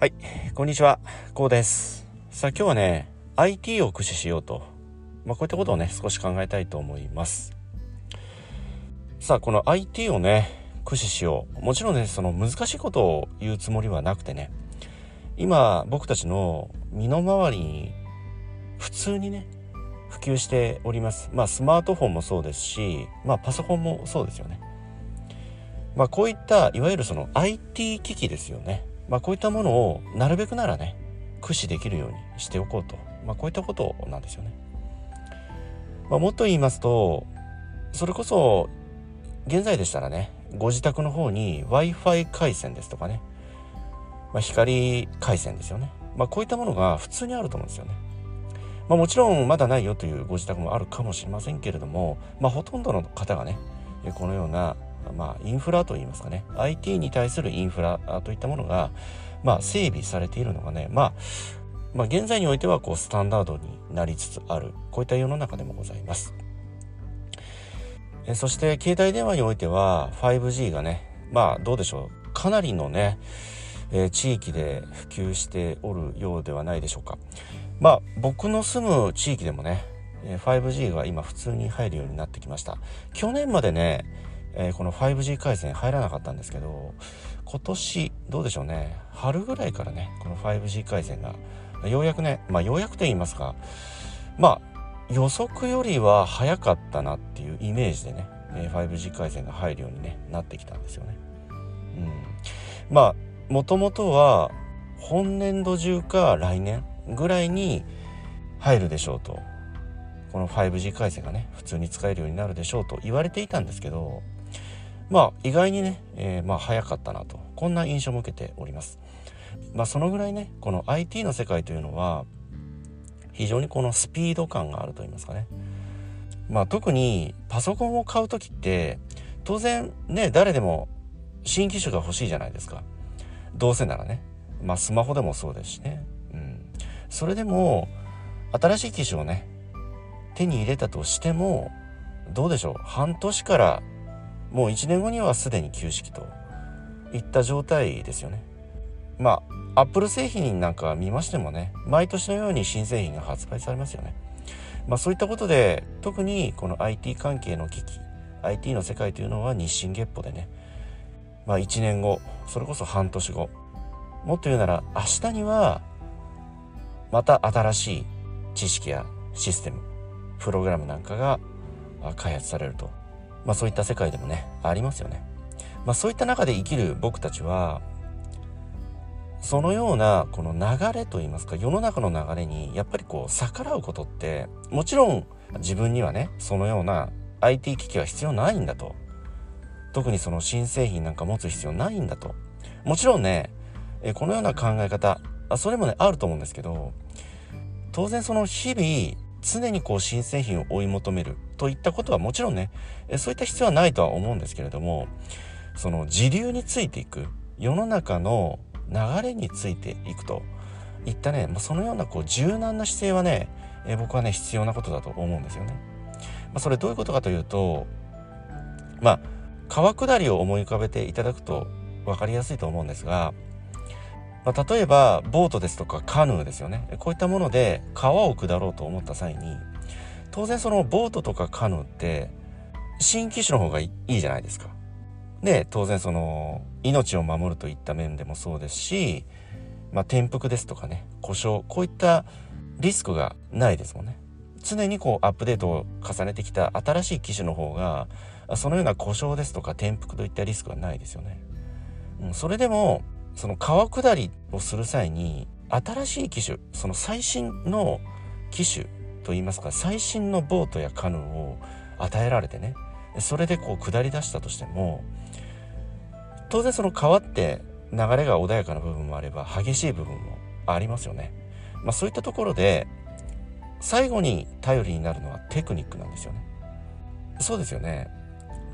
はい、こんにちは、こうです。さあ今日はね、IT を駆使しようと、まあ、こういったことをね、少し考えたいと思います。さあこの IT をね、駆使しよう。もちろんね、その難しいことを言うつもりはなくてね、今僕たちの身の回りに普通にね、普及しております。まあスマートフォンもそうですし、まあパソコンもそうですよね。まあこういったいわゆるその IT 機器ですよね。まあ、こういったものをなるべくならね駆使できるようにしておこうと、まあ、こういったことなんですよね。まあ、もっと言いますとそれこそ現在でしたらねご自宅の方に w i f i 回線ですとかね、まあ、光回線ですよね、まあ、こういったものが普通にあると思うんですよね。まあ、もちろんまだないよというご自宅もあるかもしれませんけれども、まあ、ほとんどの方がねこのようなまあ、インフラといいますかね IT に対するインフラといったものが、まあ、整備されているのがね、まあ、まあ現在においてはこうスタンダードになりつつあるこういった世の中でもございます。えそして携帯電話においては 5G がねまあどうでしょうかなりのね、えー、地域で普及しておるようではないでしょうか。まあ僕の住む地域でもね 5G が今普通に入るようになってきました。去年までねえー、この 5G 回線入らなかったんですけど今年どうでしょうね。春ぐらいからねこの 5G 回線が。ようやくねまあようやくと言いますかまあ予測よりは早かったなっていうイメージでね 5G 回線が入るように、ね、なってきたんですよね。うん、まあもともとは本年度中か来年ぐらいに入るでしょうと。この 5G 回線がね普通に使えるようになるでしょうと言われていたんですけどまあ意外にね、えー、まあ早かったなとこんな印象も受けております。まあそのぐらいねこの IT の世界というのは非常にこのスピード感があると言いますかね。まあ特にパソコンを買う時って当然ね誰でも新機種が欲しいじゃないですか。どうせならね。まあスマホでもそうですしね。うん。それでも新しい機種をね手に入れたとしてもどうでしょう半年からもう1年後にはすでに旧式といった状態ですよね。まあアップル製品なんか見ましてもね毎年のように新製品が発売されますよね。まあそういったことで特にこの IT 関係の機器 IT の世界というのは日進月歩でねまあ1年後それこそ半年後もっと言うなら明日にはまた新しい知識やシステムプログラムなんかが開発されるとまあ、そういった世界でもねありますよね。まあ、そういった中で生きる僕たちはそのようなこの流れといいますか世の中の流れにやっぱりこう逆らうことってもちろん自分にはねそのような IT 機器は必要ないんだと特にその新製品なんか持つ必要ないんだともちろんねこのような考え方それもねあると思うんですけど当然その日々常にこう新製品を追い求めるといったことはもちろんねそういった必要はないとは思うんですけれどもその時流についていく世の中の流れについていくといったねそのようなこう柔軟な姿勢はね僕はね必要なことだと思うんですよね。まあ、それどういうことかというとまあ川下りを思い浮かべていただくと分かりやすいと思うんですがまあ、例えばボートですとかカヌーですよねこういったもので川を下ろうと思った際に当然そのボートとかカヌーって新機種の方がいいじゃないですか。で当然その命を守るといった面でもそうですし、まあ、転覆ですとかね故障こういったリスクがないですもんね。常にこうアップデートを重ねてきた新しい機種の方がそのような故障ですとか転覆といったリスクはないですよね。うん、それでもその川下りをする際に新しい機種その最新の機種といいますか最新のボートやカヌーを与えられてねそれでこう下り出したとしても当然その川って流れが穏やかな部分もあれば激しい部分もありますよね。まあ、そういったところで最後に頼りになるのはテクニックなんですよね。そうですよね。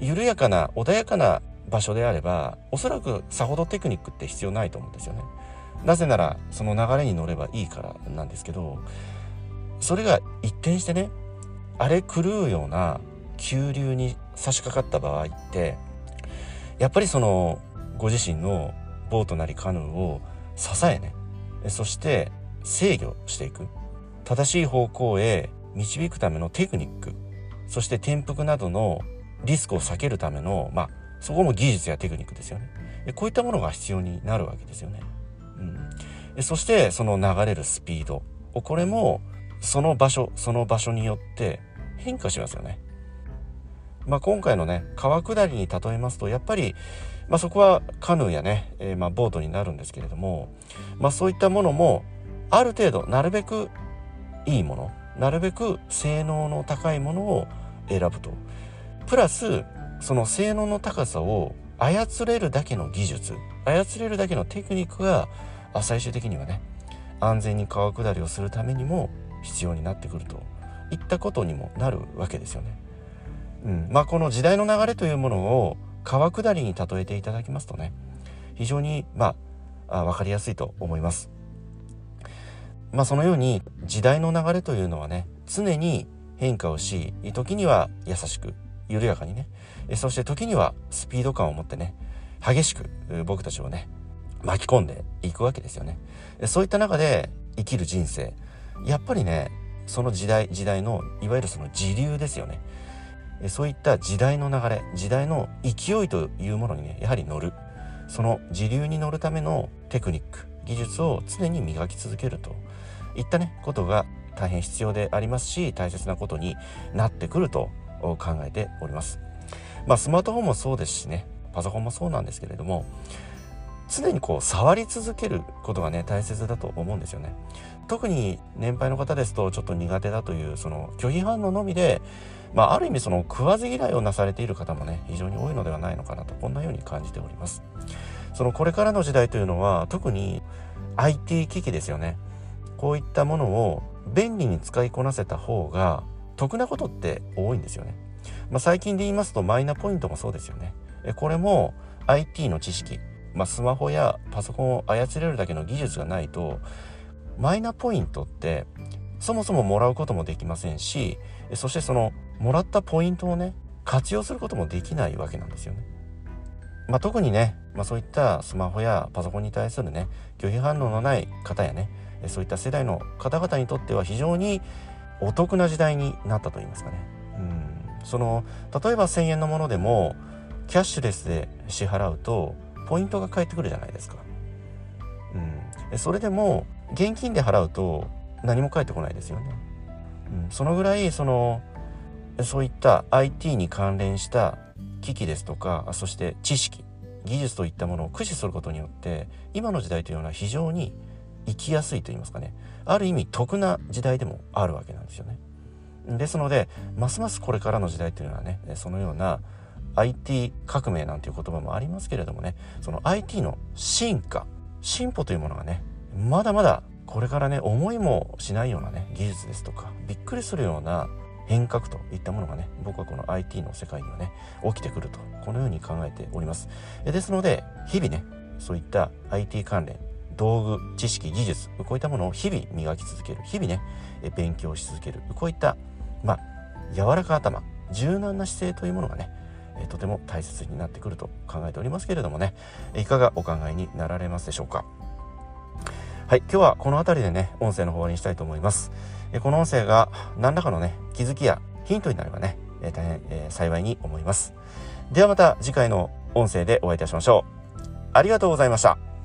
緩やかな穏やかな場所であればおそらくさほどテクニックって必要ないと思うんですよね。なぜならその流れに乗ればいいからなんですけどそれが一転してね荒れ狂うような急流に差し掛かった場合ってやっぱりそのご自身のボートなりカヌーを支えねそして制御していく正しい方向へ導くためのテクニックそして転覆などのリスクを避けるためのまあそこも技術やテクニックですよね。こういったものが必要になるわけですよね、うん、そしてその流れるスピード。これもその場所その場所によって変化しますよね。まあ、今回のね川下りに例えますとやっぱり、まあ、そこはカヌーやね、えー、まあボートになるんですけれども、まあ、そういったものもある程度なるべくいいものなるべく性能の高いものを選ぶと。プラスその性能の高さを操れるだけの技術操れるだけのテクニックが最終的にはね安全に川下りをするためにも必要になってくるといったことにもなるわけですよね。うん、まあこの時代の流れというものを川下りに例えていただきますとね非常にまああ分かりやすいと思います。まあそのように時代の流れというのはね常に変化をし時には優しく緩やかにね。そして時にはスピード感を持ってね激しく僕たちをね巻き込んでいくわけですよね。そういった中で生きる人生。やっぱりねその時代時代のいわゆるその時流ですよね。そういった時代の流れ時代の勢いというものにねやはり乗る。その時流に乗るためのテクニック技術を常に磨き続けると。いったねことが大変必要でありますし大切なことになってくると。考えております。まあ、スマートフォンもそうですしねパソコンもそうなんですけれども常にこう触り続けることがね大切だと思うんですよね。特に年配の方ですとちょっと苦手だというその拒否反応のみで、まあ、ある意味その食わず嫌いをなされている方もね非常に多いのではないのかなとこんなように感じております。そのこれからの時代というのは特に IT 機器ですよね。こういったものを便利に使いこなせた方が得なことって多いんですよね。まあ、最近で言いますとマイナポイントもそうですよね。これも IT の知識、まあ、スマホやパソコンを操れるだけの技術がないとマイナポイントってそもそももらうこともできませんしそしてそのもらったポイントをね活用することもできないわけなんですよね。まあ、特にね、まあ、そういったスマホやパソコンに対するね拒否反応のない方やねそういった世代の方々にとっては非常にお得な時代になったと言いますかね。うんその例えば1,000円のものでもキャッシュレスで支払うとポイントが返ってくるじゃないですか。うん、それでも現金で払うと何も返ってこないですよね。うん、そのぐらいそのそういった IT に関連した機器ですとかそして知識技術といったものを駆使することによって今の時代というのは非常に生きやすいと言いますかねある意味得な時代でもあるわけなんですよね。ですのでますますこれからの時代というのはねそのような IT 革命なんていう言葉もありますけれどもねその IT の進化進歩というものがねまだまだこれからね思いもしないようなね技術ですとかびっくりするような変革といったものがね僕はこの IT の世界にはね起きてくるとこのように考えておりますですので日々ねそういった IT 関連道具知識技術こういったものを日々磨き続ける。日々ね勉強し続ける。こういったまあ柔らか頭柔軟な姿勢というものがねとても大切になってくると考えておりますけれどもね。いかがお考えになられますでしょうか？はい今日はこの辺りでね音声の方終わりにしたいと思います。この音声が何らかのね気づきやヒントになればね大変、え、幸いに思います。ではまた次回の音声でお会いいたしましょう。ありがとうございました。